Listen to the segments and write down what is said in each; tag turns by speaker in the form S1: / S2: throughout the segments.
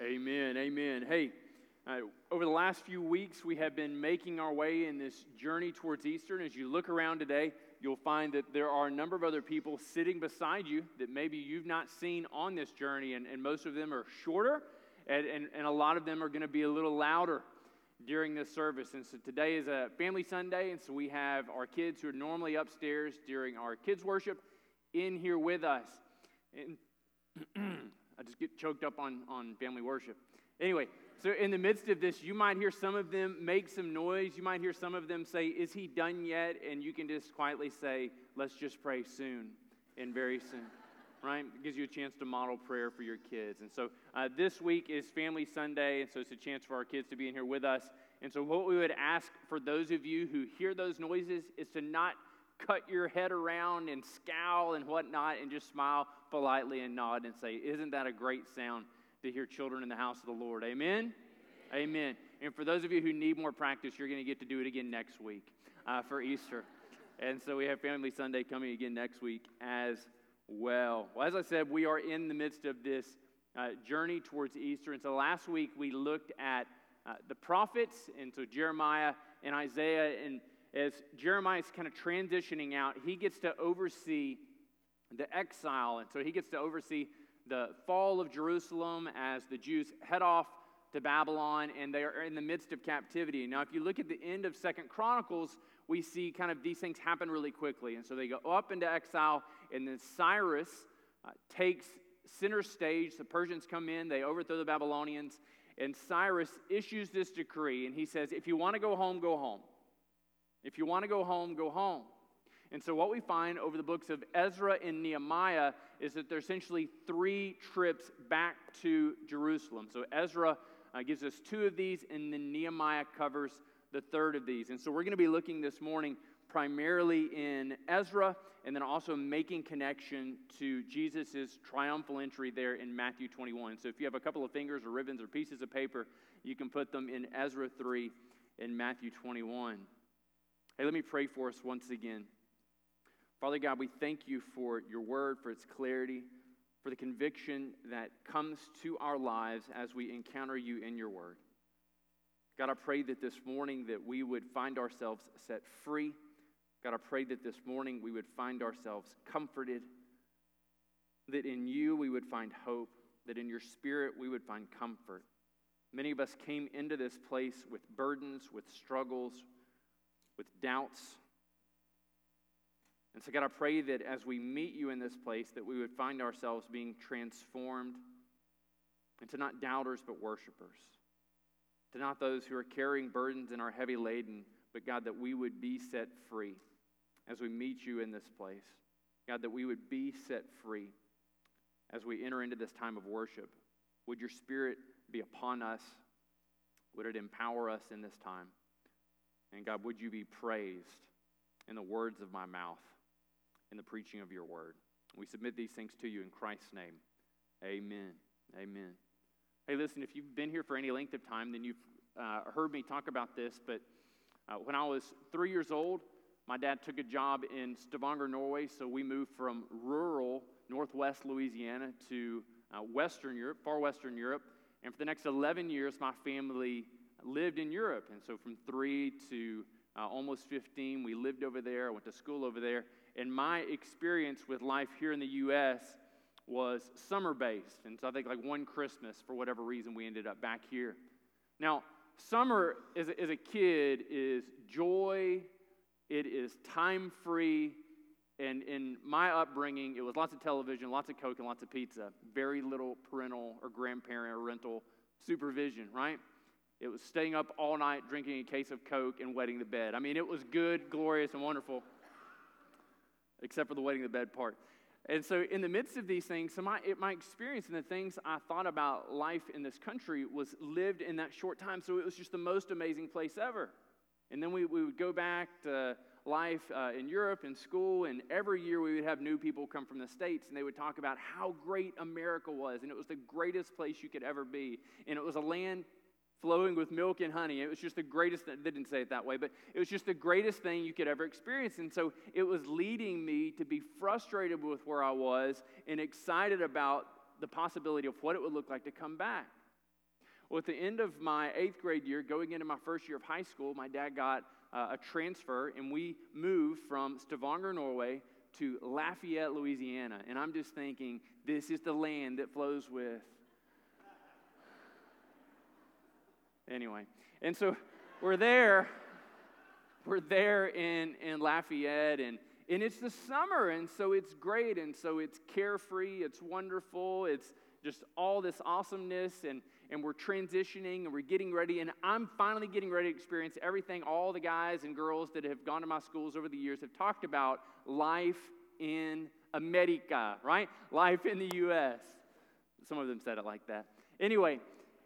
S1: Amen. Amen. Hey, uh, over the last few weeks, we have been making our way in this journey towards Easter. And as you look around today, you'll find that there are a number of other people sitting beside you that maybe you've not seen on this journey. And, and most of them are shorter, and, and, and a lot of them are going to be a little louder during this service. And so today is a family Sunday, and so we have our kids who are normally upstairs during our kids' worship in here with us. And I just get choked up on, on family worship. Anyway, so in the midst of this, you might hear some of them make some noise. You might hear some of them say, Is he done yet? And you can just quietly say, Let's just pray soon and very soon. Right? It gives you a chance to model prayer for your kids. And so uh, this week is Family Sunday, and so it's a chance for our kids to be in here with us. And so, what we would ask for those of you who hear those noises is to not cut your head around and scowl and whatnot and just smile politely and nod and say, Isn't that a great sound to hear children in the house of the Lord? Amen? Amen. Amen. And for those of you who need more practice, you're going to get to do it again next week uh, for Easter. And so we have Family Sunday coming again next week as well. Well, as I said, we are in the midst of this uh, journey towards Easter. And so last week we looked at uh, the prophets, and so Jeremiah and Isaiah, and as Jeremiah is kind of transitioning out, he gets to oversee the exile. And so he gets to oversee the fall of Jerusalem as the Jews head off to Babylon and they are in the midst of captivity. Now, if you look at the end of Second Chronicles, we see kind of these things happen really quickly. And so they go up into exile, and then Cyrus uh, takes center stage. The Persians come in, they overthrow the Babylonians, and Cyrus issues this decree, and he says, If you want to go home, go home. If you want to go home, go home. And so, what we find over the books of Ezra and Nehemiah is that there's essentially three trips back to Jerusalem. So, Ezra uh, gives us two of these, and then Nehemiah covers the third of these. And so, we're going to be looking this morning primarily in Ezra and then also making connection to Jesus' triumphal entry there in Matthew 21. So, if you have a couple of fingers or ribbons or pieces of paper, you can put them in Ezra 3 and Matthew 21. Hey, let me pray for us once again. Father God, we thank you for your word, for its clarity, for the conviction that comes to our lives as we encounter you in your word. God, I pray that this morning that we would find ourselves set free. God, I pray that this morning we would find ourselves comforted, that in you we would find hope, that in your spirit we would find comfort. Many of us came into this place with burdens, with struggles, with doubts. And so, God, I pray that as we meet you in this place, that we would find ourselves being transformed into not doubters, but worshipers. To not those who are carrying burdens and are heavy laden, but God, that we would be set free as we meet you in this place. God, that we would be set free as we enter into this time of worship. Would your spirit be upon us? Would it empower us in this time? And God, would you be praised in the words of my mouth, in the preaching of your word. We submit these things to you in Christ's name. Amen. Amen. Hey, listen, if you've been here for any length of time, then you've uh, heard me talk about this. But uh, when I was three years old, my dad took a job in Stavanger, Norway. So we moved from rural northwest Louisiana to uh, Western Europe, far Western Europe. And for the next 11 years, my family lived in Europe. And so from three to uh, almost 15, we lived over there. I went to school over there. And my experience with life here in the U.S. was summer based. And so I think like one Christmas, for whatever reason, we ended up back here. Now, summer as a, as a kid is joy, it is time free. And in my upbringing, it was lots of television, lots of Coke, and lots of pizza. Very little parental or grandparent or rental supervision, right? It was staying up all night, drinking a case of Coke, and wetting the bed. I mean, it was good, glorious, and wonderful, except for the wetting the bed part. And so, in the midst of these things, so my, it, my experience and the things I thought about life in this country was lived in that short time. So, it was just the most amazing place ever. And then we, we would go back to life uh, in Europe in school, and every year we would have new people come from the States, and they would talk about how great America was, and it was the greatest place you could ever be. And it was a land flowing with milk and honey. It was just the greatest, they didn't say it that way, but it was just the greatest thing you could ever experience. And so it was leading me to be frustrated with where I was and excited about the possibility of what it would look like to come back. Well, at the end of my eighth grade year, going into my first year of high school, my dad got uh, a transfer, and we moved from Stavanger, Norway, to Lafayette, Louisiana. And I'm just thinking, this is the land that flows with. Anyway, and so we're there. We're there in, in Lafayette, and, and it's the summer, and so it's great, and so it's carefree, it's wonderful, it's just all this awesomeness, and, and we're transitioning and we're getting ready. And I'm finally getting ready to experience everything all the guys and girls that have gone to my schools over the years have talked about life in America, right? Life in the U.S. Some of them said it like that. Anyway,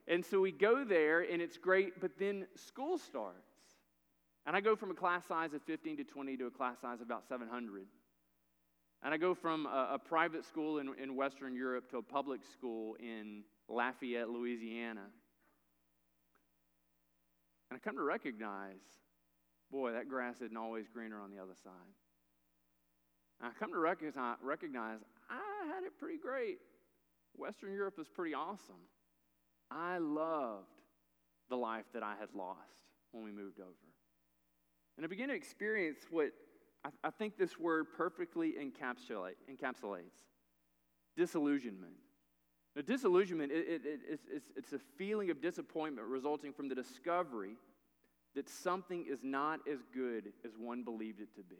S1: and so we go there and it's great, but then school starts. And I go from a class size of 15 to 20 to a class size of about 700. And I go from a, a private school in, in Western Europe to a public school in Lafayette, Louisiana. And I come to recognize, boy, that grass isn't always greener on the other side. And I come to recognize, recognize I had it pretty great. Western Europe was pretty awesome. I loved the life that I had lost when we moved over. And I began to experience what I, I think this word perfectly encapsulate, encapsulates disillusionment. Now, disillusionment, it, it, it, it's, it's a feeling of disappointment resulting from the discovery that something is not as good as one believed it to be.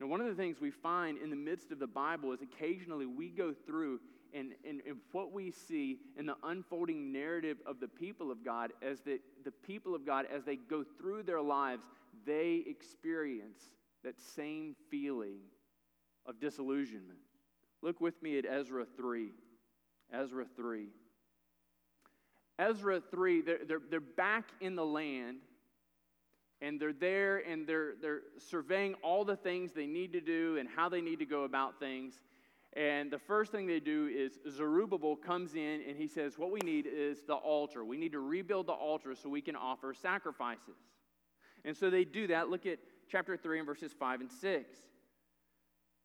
S1: Now, one of the things we find in the midst of the Bible is occasionally we go through and, and, what we see in the unfolding narrative of the people of God as the, the people of God, as they go through their lives, they experience that same feeling of disillusionment. Look with me at Ezra 3. Ezra 3. Ezra 3, they're, they're, they're back in the land and they're there and they're, they're surveying all the things they need to do and how they need to go about things. And the first thing they do is Zerubbabel comes in and he says, What we need is the altar. We need to rebuild the altar so we can offer sacrifices. And so they do that. Look at chapter 3 and verses 5 and 6.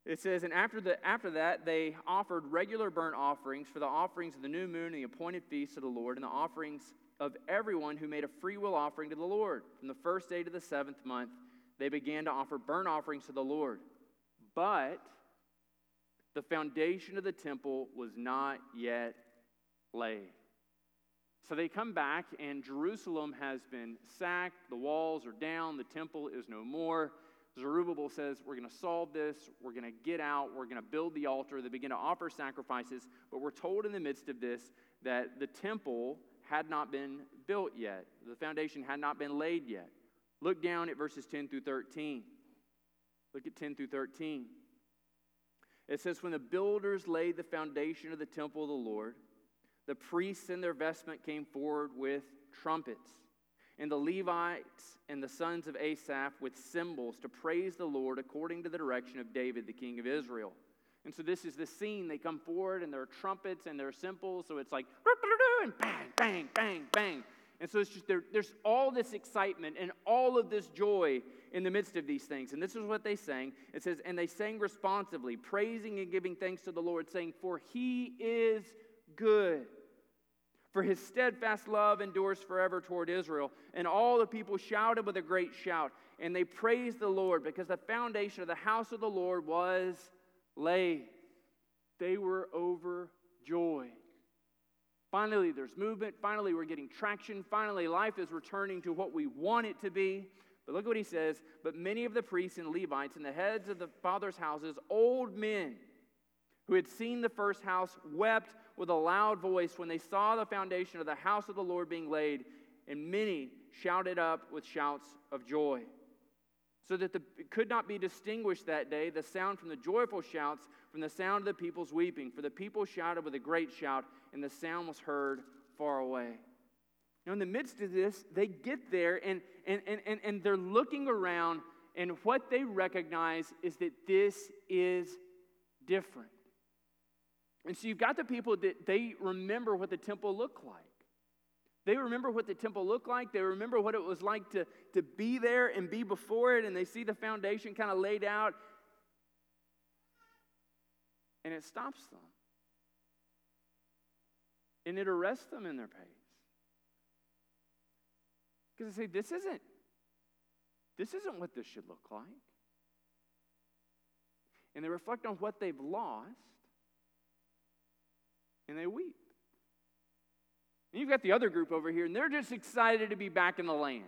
S1: It says, And after, the, after that, they offered regular burnt offerings for the offerings of the new moon and the appointed feasts of the Lord, and the offerings of everyone who made a free will offering to the Lord. From the first day to the seventh month, they began to offer burnt offerings to the Lord. But the foundation of the temple was not yet laid. So they come back, and Jerusalem has been sacked. The walls are down. The temple is no more. Zerubbabel says, We're going to solve this. We're going to get out. We're going to build the altar. They begin to offer sacrifices. But we're told in the midst of this that the temple had not been built yet, the foundation had not been laid yet. Look down at verses 10 through 13. Look at 10 through 13. It says, When the builders laid the foundation of the temple of the Lord, the priests in their vestment came forward with trumpets, and the Levites and the sons of Asaph with cymbals to praise the Lord according to the direction of David, the king of Israel. And so this is the scene. They come forward, and there are trumpets and there are cymbals, so it's like, and bang, bang, bang, bang. And so it's just there, there's all this excitement and all of this joy in the midst of these things. And this is what they sang. It says, And they sang responsively, praising and giving thanks to the Lord, saying, For he is good. For his steadfast love endures forever toward Israel. And all the people shouted with a great shout, and they praised the Lord because the foundation of the house of the Lord was laid. They were overjoyed. Finally, there's movement. Finally, we're getting traction. Finally, life is returning to what we want it to be. But look what he says. But many of the priests and Levites and the heads of the father's houses, old men who had seen the first house, wept with a loud voice when they saw the foundation of the house of the Lord being laid, and many shouted up with shouts of joy. So that the, it could not be distinguished that day the sound from the joyful shouts from the sound of the people's weeping. For the people shouted with a great shout, and the sound was heard far away. Now, in the midst of this, they get there and, and, and, and, and they're looking around, and what they recognize is that this is different. And so you've got the people that they remember what the temple looked like. They remember what the temple looked like. They remember what it was like to, to be there and be before it, and they see the foundation kind of laid out. And it stops them. And it arrests them in their pace. Because they say, this isn't, this isn't what this should look like. And they reflect on what they've lost, and they weep. And you've got the other group over here, and they're just excited to be back in the land.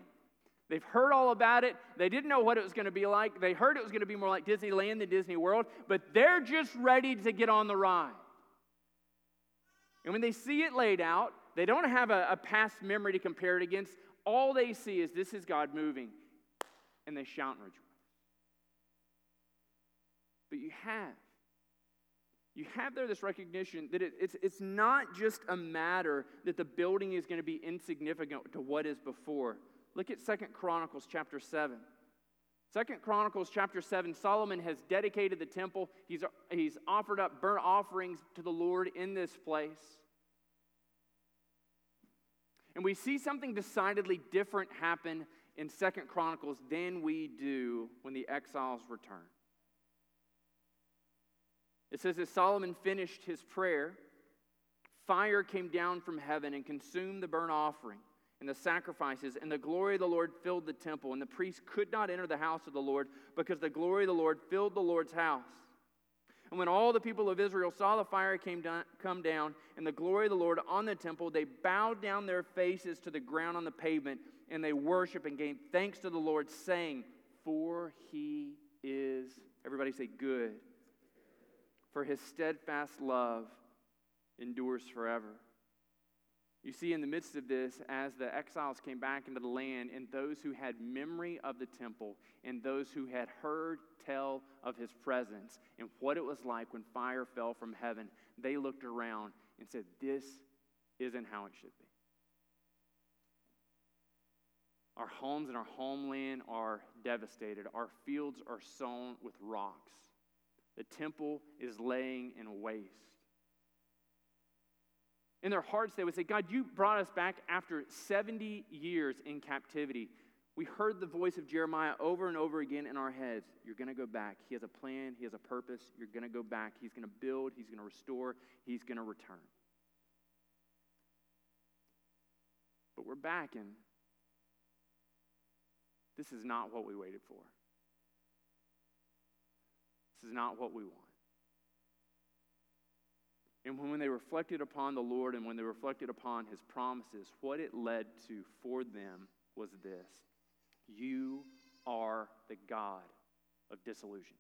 S1: They've heard all about it. They didn't know what it was going to be like. They heard it was going to be more like Disneyland than Disney World, but they're just ready to get on the ride. And when they see it laid out, they don't have a, a past memory to compare it against. All they see is this is God moving, and they shout and rejoice. But you have you have there this recognition that it, it's, it's not just a matter that the building is going to be insignificant to what is before. Look at Second Chronicles chapter 7. Second Chronicles chapter 7, Solomon has dedicated the temple. He's, he's offered up burnt offerings to the Lord in this place. And we see something decidedly different happen in Second Chronicles than we do when the exiles return. It says, as Solomon finished his prayer, fire came down from heaven and consumed the burnt offering and the sacrifices, and the glory of the Lord filled the temple. And the priests could not enter the house of the Lord because the glory of the Lord filled the Lord's house. And when all the people of Israel saw the fire came down, come down and the glory of the Lord on the temple, they bowed down their faces to the ground on the pavement and they worshiped and gave thanks to the Lord, saying, For he is, everybody say, good for his steadfast love endures forever. You see, in the midst of this, as the exiles came back into the land, and those who had memory of the temple, and those who had heard tell of his presence, and what it was like when fire fell from heaven, they looked around and said, This isn't how it should be. Our homes and our homeland are devastated, our fields are sown with rocks. The temple is laying in waste. In their hearts, they would say, God, you brought us back after 70 years in captivity. We heard the voice of Jeremiah over and over again in our heads. You're going to go back. He has a plan, He has a purpose. You're going to go back. He's going to build, He's going to restore, He's going to return. But we're back, and this is not what we waited for. This is not what we want. And when they reflected upon the Lord and when they reflected upon his promises, what it led to for them was this You are the God of disillusionment.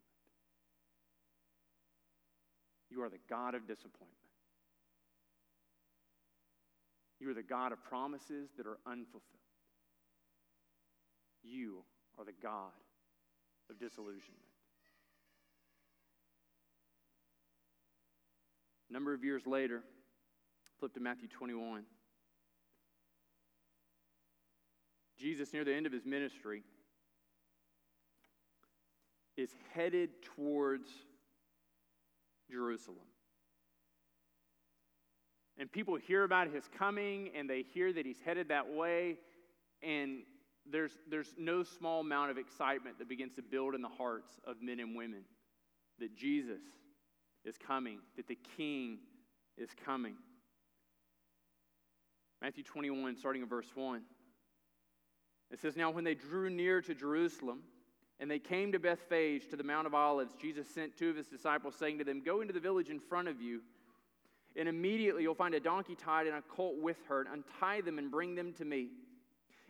S1: You are the God of disappointment. You are the God of promises that are unfulfilled. You are the God of disillusionment. A number of years later, flip to Matthew 21. Jesus, near the end of his ministry, is headed towards Jerusalem. And people hear about his coming and they hear that he's headed that way. And there's, there's no small amount of excitement that begins to build in the hearts of men and women that Jesus is coming, that the king is coming. Matthew 21, starting in verse 1. It says, Now when they drew near to Jerusalem, and they came to Bethphage to the Mount of Olives, Jesus sent two of his disciples, saying to them, Go into the village in front of you, and immediately you'll find a donkey tied and a colt with her, and untie them and bring them to me.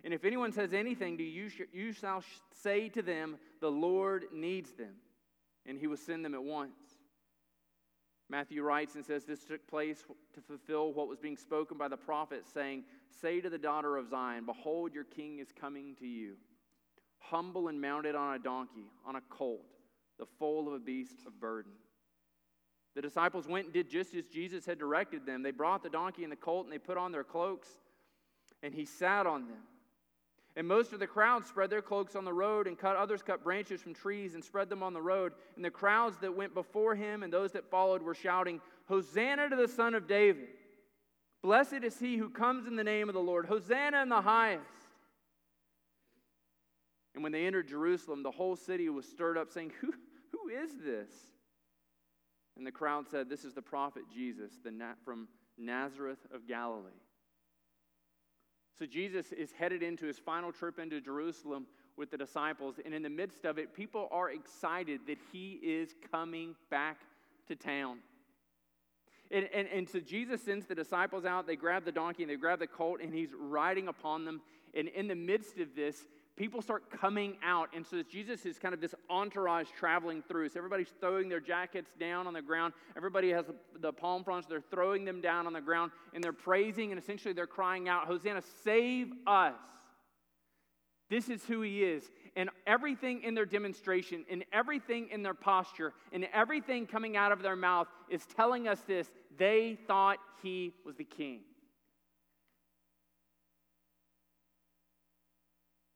S1: And if anyone says anything to you, you shall say to them, The Lord needs them, and he will send them at once. Matthew writes and says this took place to fulfill what was being spoken by the prophet, saying, Say to the daughter of Zion, Behold, your king is coming to you, humble and mounted on a donkey, on a colt, the foal of a beast of burden. The disciples went and did just as Jesus had directed them. They brought the donkey and the colt, and they put on their cloaks, and he sat on them. And most of the crowd spread their cloaks on the road, and cut, others cut branches from trees and spread them on the road. And the crowds that went before him and those that followed were shouting, Hosanna to the Son of David! Blessed is he who comes in the name of the Lord. Hosanna in the highest. And when they entered Jerusalem, the whole city was stirred up, saying, Who, who is this? And the crowd said, This is the prophet Jesus the, from Nazareth of Galilee. So Jesus is headed into his final trip into Jerusalem with the disciples. And in the midst of it, people are excited that he is coming back to town. And, and, and so Jesus sends the disciples out. They grab the donkey and they grab the colt, and he's riding upon them. And in the midst of this, people start coming out. And so Jesus is kind of this entourage traveling through. So everybody's throwing their jackets down on the ground. Everybody has the palm fronds. They're throwing them down on the ground and they're praising and essentially they're crying out, Hosanna, save us. This is who he is. And everything in their demonstration, and everything in their posture, and everything coming out of their mouth is telling us this they thought he was the king.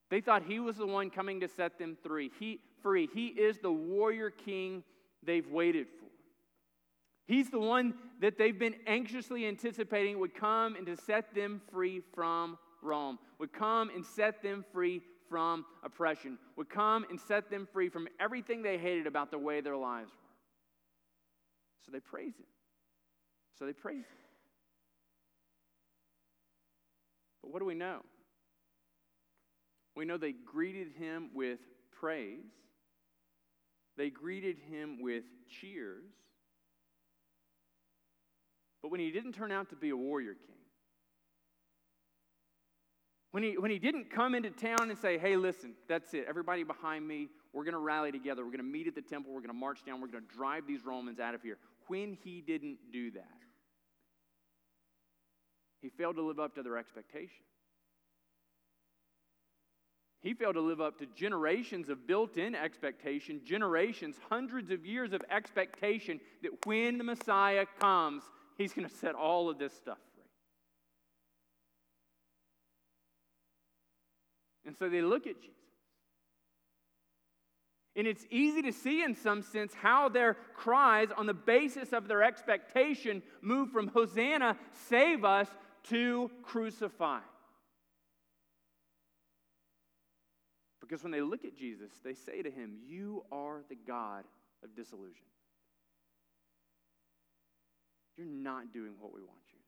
S1: They thought he was the one coming to set them free. He, free. he is the warrior king they've waited for. He's the one that they've been anxiously anticipating would come and to set them free from Rome, would come and set them free from oppression, would come and set them free from everything they hated about the way their lives were. So they praise him. So they praise him. But what do we know? We know they greeted him with praise, they greeted him with cheers. But when he didn't turn out to be a warrior king, when he, when he didn't come into town and say, hey, listen, that's it, everybody behind me, we're going to rally together, we're going to meet at the temple, we're going to march down, we're going to drive these Romans out of here. When he didn't do that, he failed to live up to their expectation. He failed to live up to generations of built in expectation, generations, hundreds of years of expectation that when the Messiah comes, he's going to set all of this stuff free. And so they look at Jesus. And it's easy to see, in some sense, how their cries on the basis of their expectation move from Hosanna, save us, to crucify. Because when they look at Jesus, they say to him, You are the God of disillusion. You're not doing what we want you to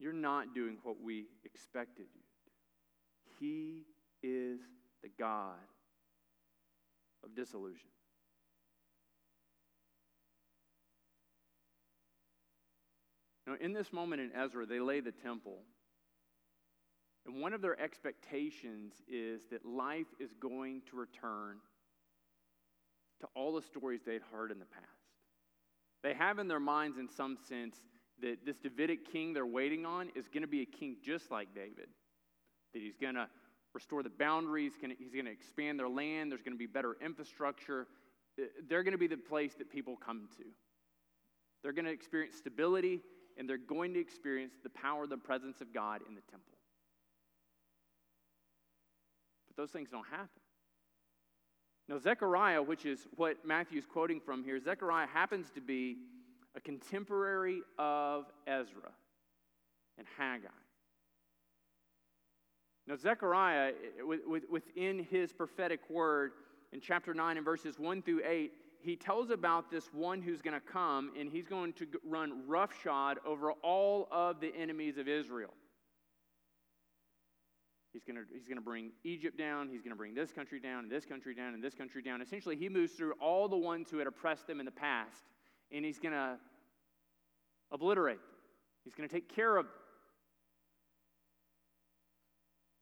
S1: do. You're not doing what we expected you to do. He is the God of disillusion. Now, in this moment in Ezra, they lay the temple and one of their expectations is that life is going to return to all the stories they'd heard in the past. They have in their minds, in some sense, that this Davidic king they're waiting on is going to be a king just like David. That he's going to restore the boundaries, he's going to expand their land, there's going to be better infrastructure. Uh, they're going to be the place that people come to. They're going to experience stability, and they're going to experience the power, the presence of God in the temple. Those things don't happen. Now, Zechariah, which is what Matthew's quoting from here, Zechariah happens to be a contemporary of Ezra and Haggai. Now, Zechariah, within his prophetic word, in chapter 9 and verses 1 through 8, he tells about this one who's going to come and he's going to run roughshod over all of the enemies of Israel. He's going he's to bring Egypt down. He's going to bring this country down, and this country down, and this country down. Essentially, he moves through all the ones who had oppressed them in the past, and he's going to obliterate them. He's going to take care of them.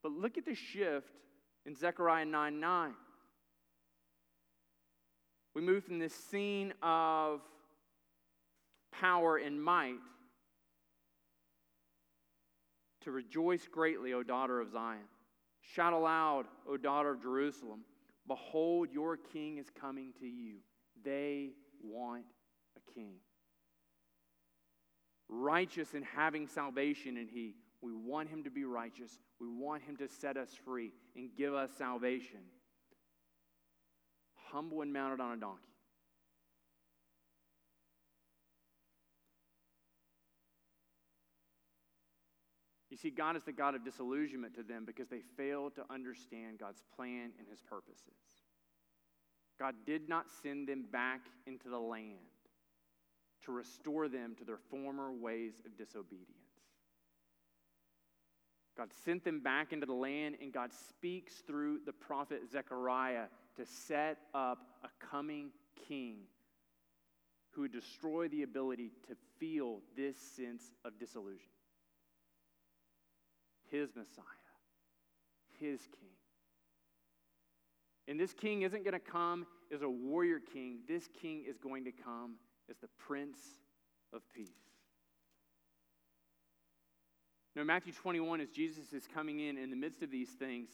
S1: But look at the shift in Zechariah 9 9. We move from this scene of power and might to rejoice greatly, O daughter of Zion. Shout aloud, O daughter of Jerusalem. Behold, your king is coming to you. They want a king. Righteous and having salvation in he. We want him to be righteous. We want him to set us free and give us salvation. Humble and mounted on a donkey. You see, God is the God of disillusionment to them because they failed to understand God's plan and his purposes. God did not send them back into the land to restore them to their former ways of disobedience. God sent them back into the land, and God speaks through the prophet Zechariah to set up a coming king who would destroy the ability to feel this sense of disillusion. His Messiah, his king. And this king isn't going to come as a warrior king, this king is going to come as the Prince of Peace. Now, Matthew 21, as Jesus is coming in in the midst of these things,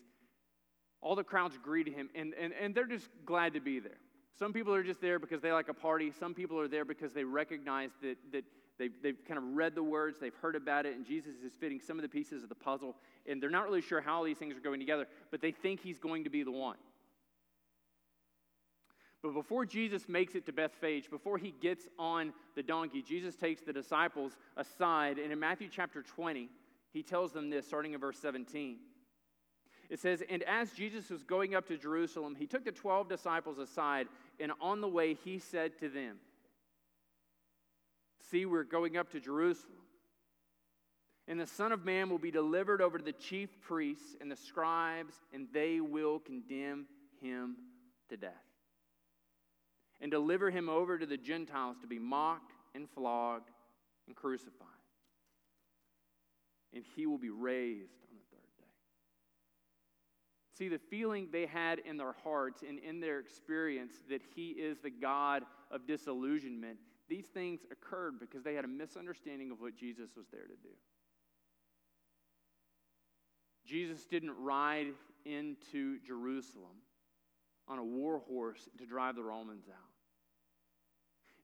S1: all the crowds greet him, and, and, and they're just glad to be there. Some people are just there because they like a party. Some people are there because they recognize that, that they've, they've kind of read the words, they've heard about it, and Jesus is fitting some of the pieces of the puzzle, and they're not really sure how all these things are going together, but they think he's going to be the one. But before Jesus makes it to Bethphage, before he gets on the donkey, Jesus takes the disciples aside, and in Matthew chapter 20, he tells them this, starting in verse 17. It says, And as Jesus was going up to Jerusalem, he took the 12 disciples aside, and on the way he said to them, See, we're going up to Jerusalem. And the Son of Man will be delivered over to the chief priests and the scribes, and they will condemn him to death. And deliver him over to the Gentiles to be mocked and flogged and crucified and he will be raised on the third day. See, the feeling they had in their hearts and in their experience that he is the God of disillusionment, these things occurred because they had a misunderstanding of what Jesus was there to do. Jesus didn't ride into Jerusalem on a war horse to drive the Romans out.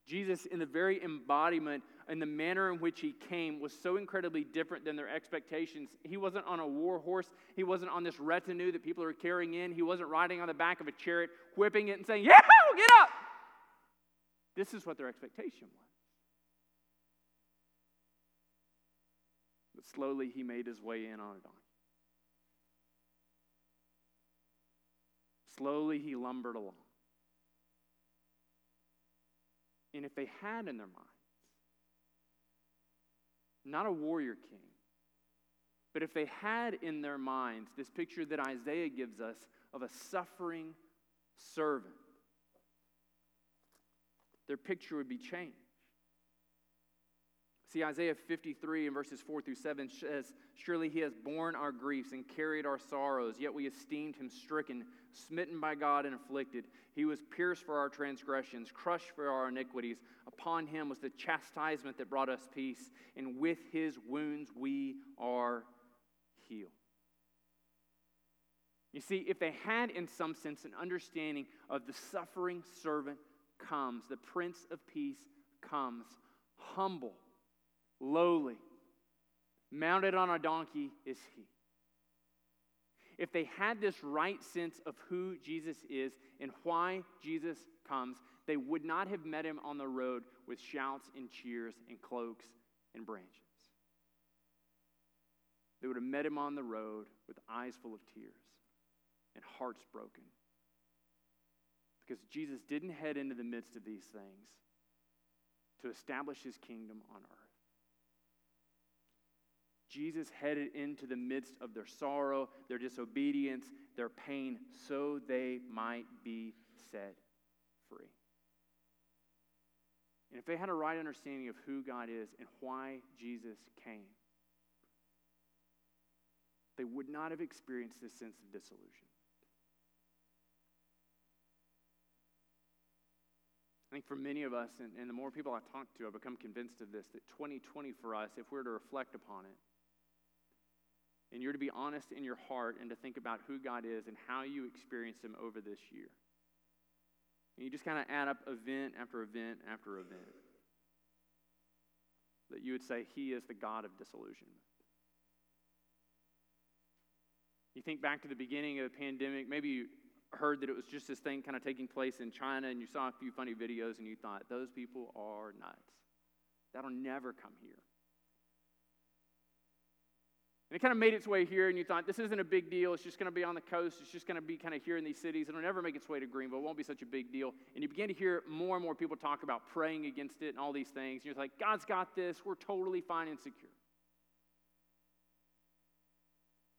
S1: Jesus, in the very embodiment and the manner in which he came, was so incredibly different than their expectations. He wasn't on a war horse, he wasn't on this retinue that people are carrying in, he wasn't riding on the back of a chariot, whipping it and saying, Yeah, get up! This is what their expectation was. But slowly he made his way in on a donkey. Slowly he lumbered along. And if they had in their minds, not a warrior king, but if they had in their minds this picture that Isaiah gives us of a suffering servant, their picture would be changed. See, Isaiah 53 and verses 4 through 7 says, Surely he has borne our griefs and carried our sorrows, yet we esteemed him stricken, smitten by God, and afflicted. He was pierced for our transgressions, crushed for our iniquities. Upon him was the chastisement that brought us peace, and with his wounds we are healed. You see, if they had, in some sense, an understanding of the suffering servant comes, the Prince of Peace comes, humble lowly, mounted on a donkey is he. If they had this right sense of who Jesus is and why Jesus comes, they would not have met him on the road with shouts and cheers and cloaks and branches. They would have met him on the road with eyes full of tears and hearts broken. Because Jesus didn't head into the midst of these things to establish his kingdom on earth. Jesus headed into the midst of their sorrow, their disobedience, their pain, so they might be set free. And if they had a right understanding of who God is and why Jesus came, they would not have experienced this sense of disillusion. Think for many of us, and, and the more people I talk to, I've become convinced of this that 2020 for us, if we're to reflect upon it, and you're to be honest in your heart and to think about who God is and how you experience Him over this year. And you just kind of add up event after event after event. That you would say, He is the God of disillusionment. You think back to the beginning of the pandemic, maybe heard that it was just this thing kind of taking place in China and you saw a few funny videos and you thought, those people are nuts. That'll never come here. And it kind of made its way here, and you thought, this isn't a big deal. It's just going to be on the coast. It's just going to be kind of here in these cities. It'll never make its way to Greenville. It won't be such a big deal. And you begin to hear more and more people talk about praying against it and all these things. And you're like, God's got this. We're totally fine and secure.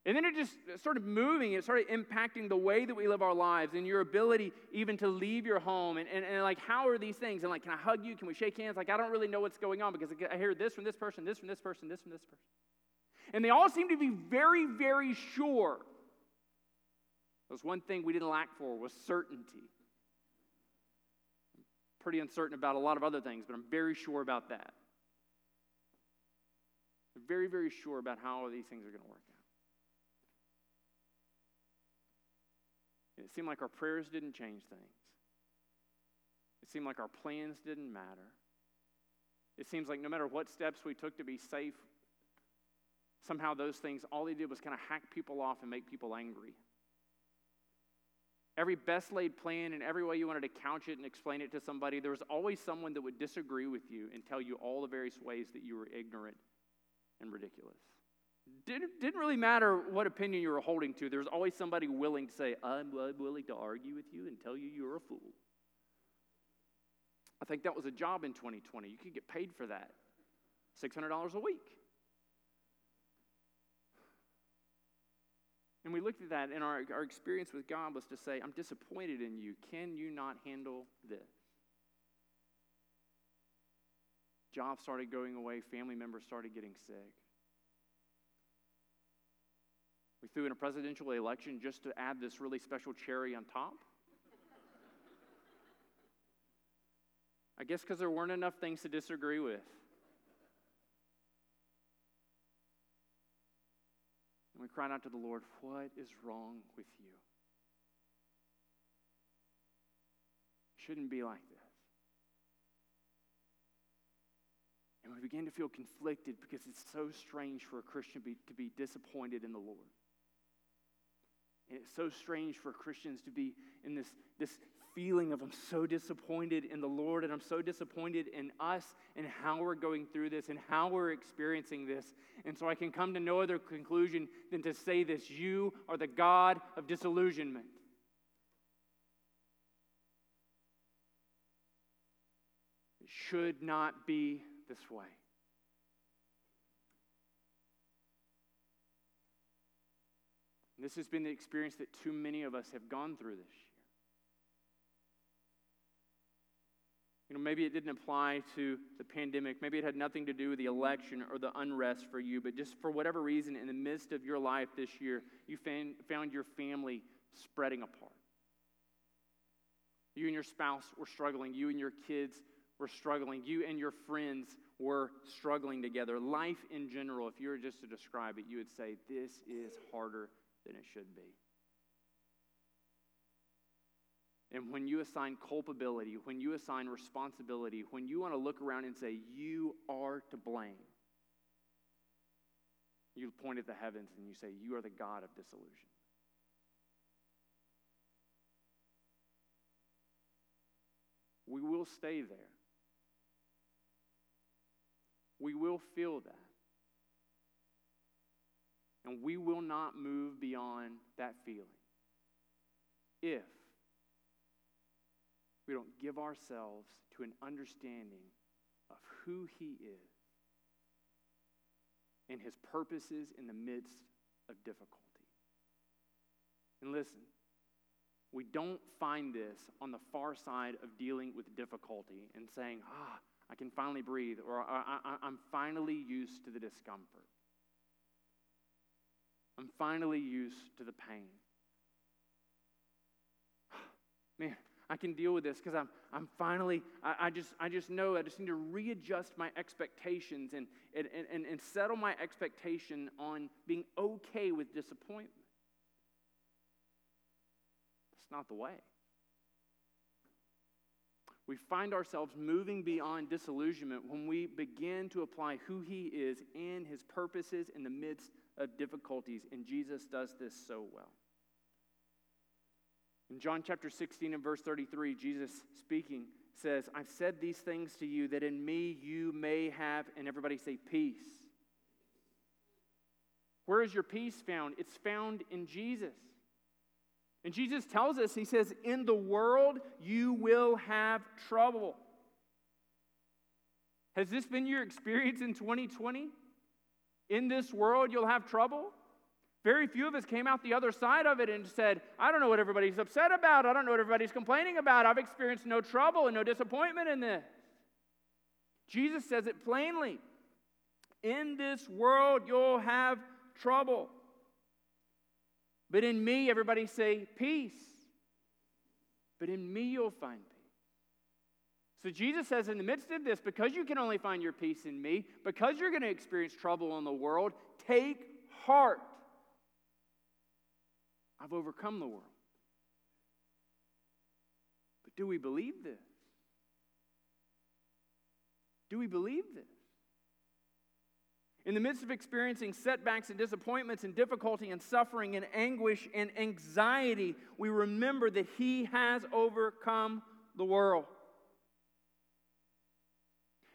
S1: And then it just started moving. It started impacting the way that we live our lives and your ability even to leave your home. And, and, and like, how are these things? And like, can I hug you? Can we shake hands? Like, I don't really know what's going on because I hear this from this person, this from this person, this from this person. And they all seem to be very, very sure. There's one thing we didn't lack for was certainty. I'm pretty uncertain about a lot of other things, but I'm very sure about that. I'm very, very sure about how these things are going to work It seemed like our prayers didn't change things. It seemed like our plans didn't matter. It seems like no matter what steps we took to be safe, somehow those things, all they did was kind of hack people off and make people angry. Every best laid plan and every way you wanted to couch it and explain it to somebody, there was always someone that would disagree with you and tell you all the various ways that you were ignorant and ridiculous. Didn't, didn't really matter what opinion you were holding to. There was always somebody willing to say, I'm, I'm willing to argue with you and tell you you're a fool. I think that was a job in 2020. You could get paid for that $600 a week. And we looked at that, and our, our experience with God was to say, I'm disappointed in you. Can you not handle this? Jobs started going away, family members started getting sick. We threw in a presidential election just to add this really special cherry on top. I guess because there weren't enough things to disagree with. And we cried out to the Lord, What is wrong with you? It shouldn't be like this. And we began to feel conflicted because it's so strange for a Christian be, to be disappointed in the Lord. And it's so strange for Christians to be in this, this feeling of I'm so disappointed in the Lord and I'm so disappointed in us and how we're going through this and how we're experiencing this. And so I can come to no other conclusion than to say this You are the God of disillusionment. It should not be this way. This has been the experience that too many of us have gone through this year. You know, maybe it didn't apply to the pandemic. Maybe it had nothing to do with the election or the unrest for you, but just for whatever reason, in the midst of your life this year, you found, found your family spreading apart. You and your spouse were struggling. You and your kids were struggling. You and your friends were struggling together. Life in general, if you were just to describe it, you would say, This is harder than it should be. And when you assign culpability, when you assign responsibility, when you want to look around and say, You are to blame, you point at the heavens and you say, You are the God of disillusion. We will stay there. We will feel that. And we will not move beyond that feeling if we don't give ourselves to an understanding of who He is and His purposes in the midst of difficulty. And listen, we don't find this on the far side of dealing with difficulty and saying, ah, I can finally breathe, or I, am finally used to the discomfort. I'm finally used to the pain. Man, I can deal with this because I'm, I'm finally, I, I, just, I just know I just need to readjust my expectations and, and, and, and settle my expectation on being okay with disappointment. That's not the way. We find ourselves moving beyond disillusionment when we begin to apply who He is and His purposes in the midst of difficulties, and Jesus does this so well. In John chapter 16 and verse 33, Jesus speaking says, I've said these things to you that in me you may have, and everybody say, peace. Where is your peace found? It's found in Jesus. And Jesus tells us, He says, In the world you will have trouble. Has this been your experience in 2020? In this world, you'll have trouble. Very few of us came out the other side of it and said, I don't know what everybody's upset about. I don't know what everybody's complaining about. I've experienced no trouble and no disappointment in this. Jesus says it plainly In this world, you'll have trouble. But in me, everybody say, peace. But in me, you'll find peace. So Jesus says, in the midst of this, because you can only find your peace in me, because you're going to experience trouble in the world, take heart. I've overcome the world. But do we believe this? Do we believe this? In the midst of experiencing setbacks and disappointments and difficulty and suffering and anguish and anxiety, we remember that He has overcome the world.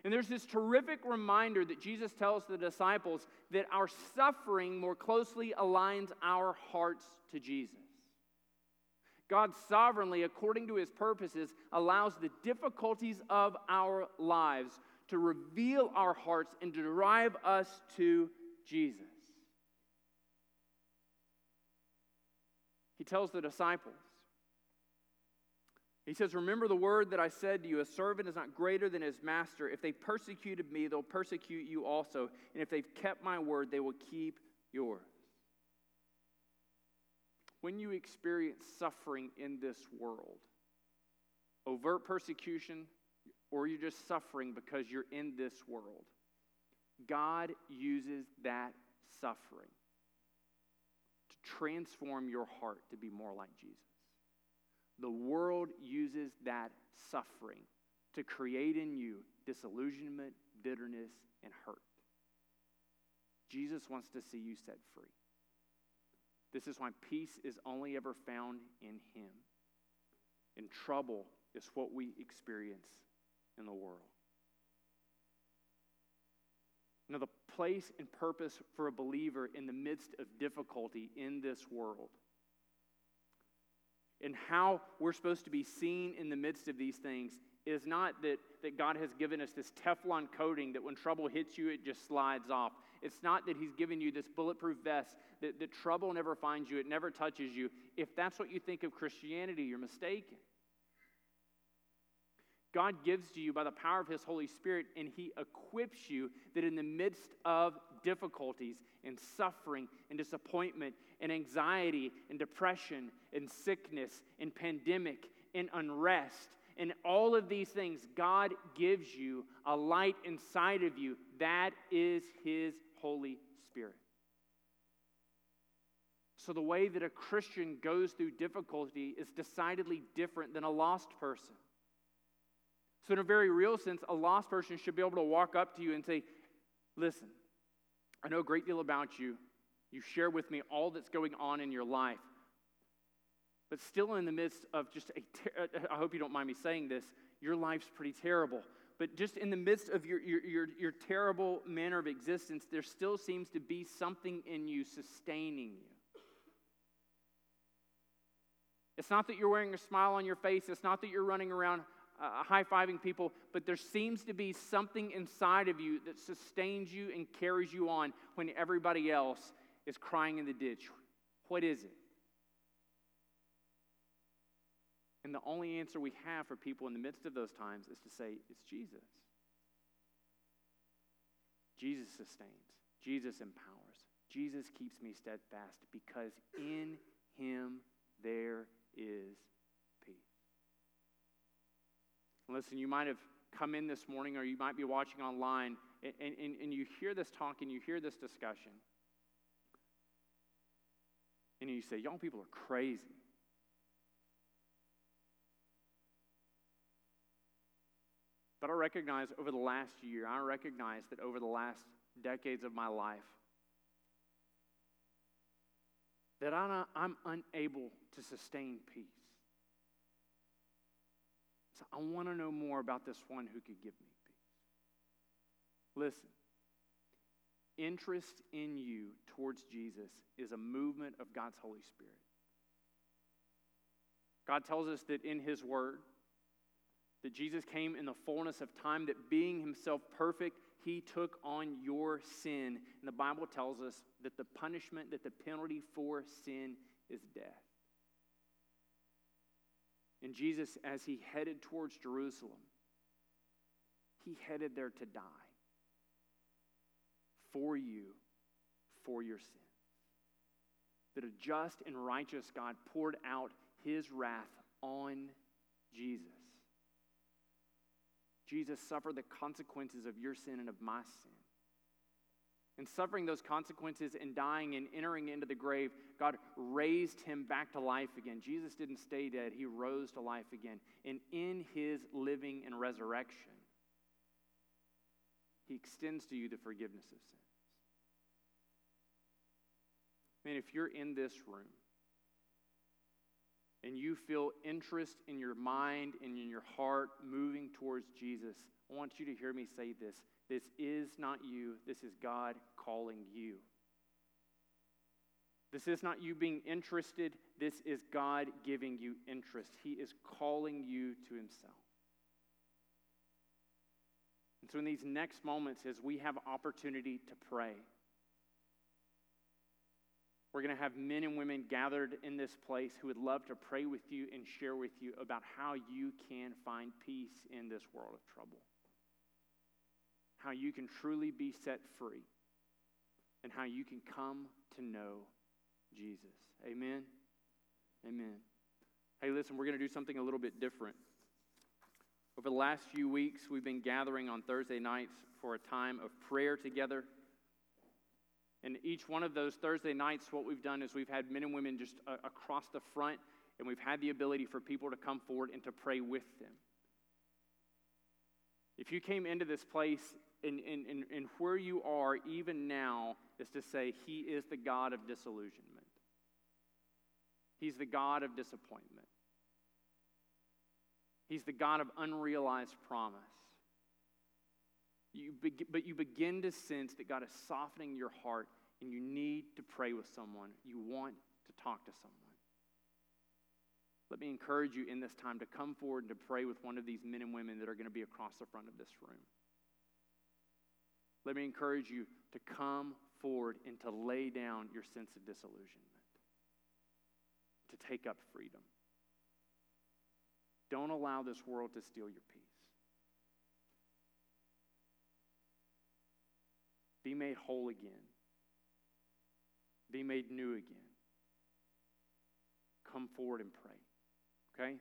S1: And there's this terrific reminder that Jesus tells the disciples that our suffering more closely aligns our hearts to Jesus. God sovereignly, according to his purposes, allows the difficulties of our lives to reveal our hearts and to drive us to Jesus. He tells the disciples, he says, Remember the word that I said to you a servant is not greater than his master. If they persecuted me, they'll persecute you also. And if they've kept my word, they will keep yours. When you experience suffering in this world, overt persecution, or you're just suffering because you're in this world, God uses that suffering to transform your heart to be more like Jesus. The world uses that suffering to create in you disillusionment, bitterness, and hurt. Jesus wants to see you set free. This is why peace is only ever found in Him. And trouble is what we experience in the world. Now, the place and purpose for a believer in the midst of difficulty in this world and how we're supposed to be seen in the midst of these things is not that, that God has given us this Teflon coating that when trouble hits you, it just slides off. It's not that He's given you this bulletproof vest that, that trouble never finds you, it never touches you. If that's what you think of Christianity, you're mistaken. God gives to you by the power of His Holy Spirit, and He equips you that in the midst of difficulties and suffering and disappointment and anxiety and depression and sickness and pandemic and unrest and all of these things, God gives you a light inside of you. That is His Holy Spirit. So, the way that a Christian goes through difficulty is decidedly different than a lost person. So, in a very real sense, a lost person should be able to walk up to you and say, Listen, I know a great deal about you. You share with me all that's going on in your life. But still, in the midst of just a, ter- uh, uh, I hope you don't mind me saying this, your life's pretty terrible. But just in the midst of your, your, your, your terrible manner of existence, there still seems to be something in you sustaining you. It's not that you're wearing a smile on your face. It's not that you're running around uh, high fiving people, but there seems to be something inside of you that sustains you and carries you on when everybody else is crying in the ditch. What is it? And the only answer we have for people in the midst of those times is to say, it's Jesus. Jesus sustains, Jesus empowers, Jesus keeps me steadfast because in him there is Listen, you might have come in this morning or you might be watching online and, and, and you hear this talk and you hear this discussion. And you say, young people are crazy. But I recognize over the last year, I recognize that over the last decades of my life, that I'm, I'm unable to sustain peace. So I want to know more about this one who could give me peace. Listen, interest in you towards Jesus is a movement of God's Holy Spirit. God tells us that in His Word, that Jesus came in the fullness of time, that being Himself perfect, He took on your sin. And the Bible tells us that the punishment, that the penalty for sin is death. And Jesus, as he headed towards Jerusalem, he headed there to die for you, for your sin. That a just and righteous God poured out his wrath on Jesus. Jesus suffered the consequences of your sin and of my sin. And suffering those consequences and dying and entering into the grave, God raised him back to life again. Jesus didn't stay dead, he rose to life again. And in his living and resurrection, he extends to you the forgiveness of sins. Man, if you're in this room and you feel interest in your mind and in your heart moving towards Jesus, I want you to hear me say this. This is not you, this is God calling you. This is not you being interested, this is God giving you interest. He is calling you to Himself. And so, in these next moments, as we have opportunity to pray, we're going to have men and women gathered in this place who would love to pray with you and share with you about how you can find peace in this world of trouble. How you can truly be set free and how you can come to know Jesus. Amen. Amen. Hey, listen, we're going to do something a little bit different. Over the last few weeks, we've been gathering on Thursday nights for a time of prayer together. And each one of those Thursday nights, what we've done is we've had men and women just uh, across the front, and we've had the ability for people to come forward and to pray with them. If you came into this place and, and, and, and where you are even now is to say, He is the God of disillusionment, He's the God of disappointment, He's the God of unrealized promise. You be- but you begin to sense that God is softening your heart and you need to pray with someone. You want to talk to someone. Let me encourage you in this time to come forward and to pray with one of these men and women that are going to be across the front of this room. Let me encourage you to come forward and to lay down your sense of disillusionment, to take up freedom. Don't allow this world to steal your peace. Be made whole again. Be made new again. Come forward and pray. Okay?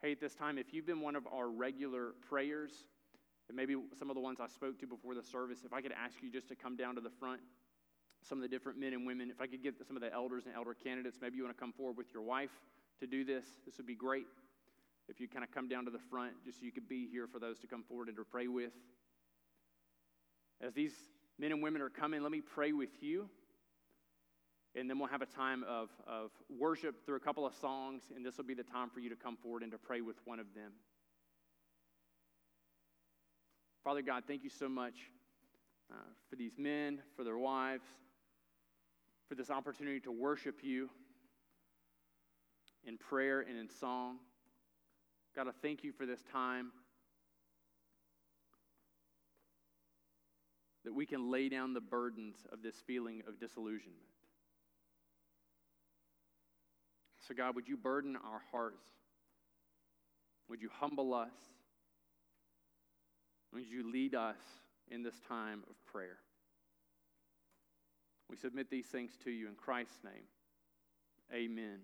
S1: Hey, at this time, if you've been one of our regular prayers, and maybe some of the ones I spoke to before the service, if I could ask you just to come down to the front, some of the different men and women, if I could get some of the elders and elder candidates, maybe you want to come forward with your wife to do this, this would be great. If you kind of come down to the front, just so you could be here for those to come forward and to pray with. As these men and women are coming, let me pray with you. And then we'll have a time of, of worship through a couple of songs, and this will be the time for you to come forward and to pray with one of them. Father God, thank you so much uh, for these men, for their wives, for this opportunity to worship you in prayer and in song. God, I thank you for this time that we can lay down the burdens of this feeling of disillusionment. So, God, would you burden our hearts? Would you humble us? Would you lead us in this time of prayer? We submit these things to you in Christ's name. Amen.